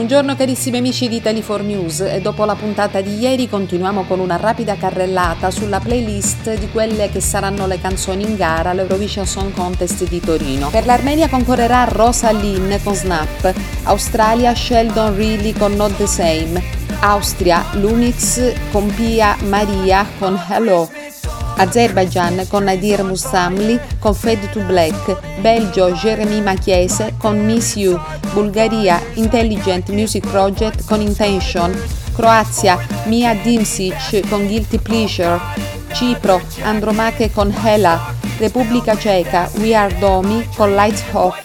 Buongiorno carissimi amici di Italy4 News e dopo la puntata di ieri continuiamo con una rapida carrellata sulla playlist di quelle che saranno le canzoni in gara all'Eurovision Song Contest di Torino. Per l'Armenia concorrerà Rosa Lynn con Snap, Australia Sheldon Reilly con Not the Same, Austria Lunix con Pia Maria con Hello, Azerbaijan con Nadir Mustamli con Fade to Black, Belgio Jeremy Machiese con Miss You, Bulgaria Intelligent Music Project con Intention, Croazia Mia Dimsic con Guilty Pleasure, Cipro Andromache con Hela, Repubblica Ceca We Are Domi con Lights Off,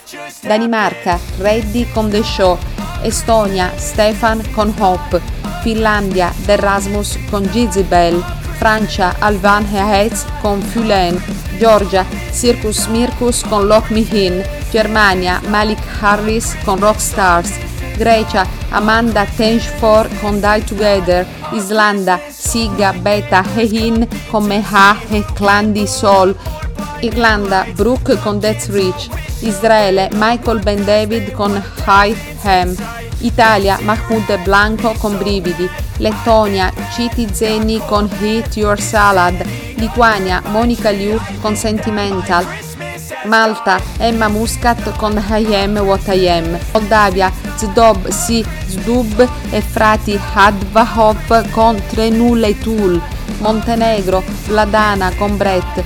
Danimarca Reddy con The Show, Estonia Stefan con Hope, Finlandia The Rasmus con Gizibel, Francia Alvan Heitz con Fulen, Georgia Circus Mirkus con Lock Me In, Germania Malik Harris con Rockstars, Grecia Amanda Tenchfor con Die Together, Islanda Siga Beta Hein con Meha e Clan di Sol, Irlanda Brooke con Death Reach, Israele Michael Ben David con High Ham, Italia Mahmoud Blanco con Brividi, Lettonia Citi Zeni con Hit Your Salad, Lituania Monica Liu con Sentimental, Malta Emma Muscat con I Am What I Am, Moldavia Zdob Si Zdub e frati Hadvahov con Trenule Tool, Montenegro Vladana con Brett,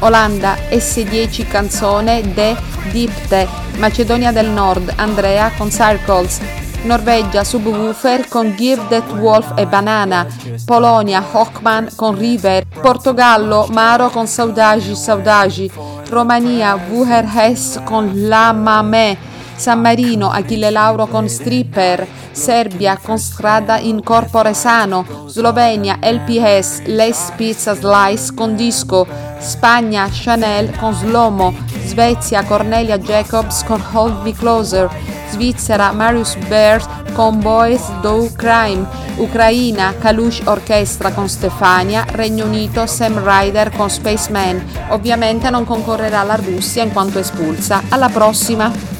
Olanda S10 canzone De Dipte, Macedonia del Nord Andrea con Circles, Norvegia Subwoofer con Give That Wolf e Banana, Polonia Hockman con River, Portogallo Maro con Saudagi Saudagi, Romania Wuher Hess con La Mame, San Marino Achille Lauro con Stripper, Serbia con Strada in Corpore Sano, Slovenia LPS Les Pizza Slice con Disco, Spagna Chanel con Slomo, Svezia Cornelia Jacobs con Hold Me Closer, Svizzera Marius Bears con Boys Do Crime, Ucraina Kalush Orchestra con Stefania, Regno Unito Sam Ryder con Spaceman. Ovviamente non concorrerà la Russia in quanto espulsa. Alla prossima!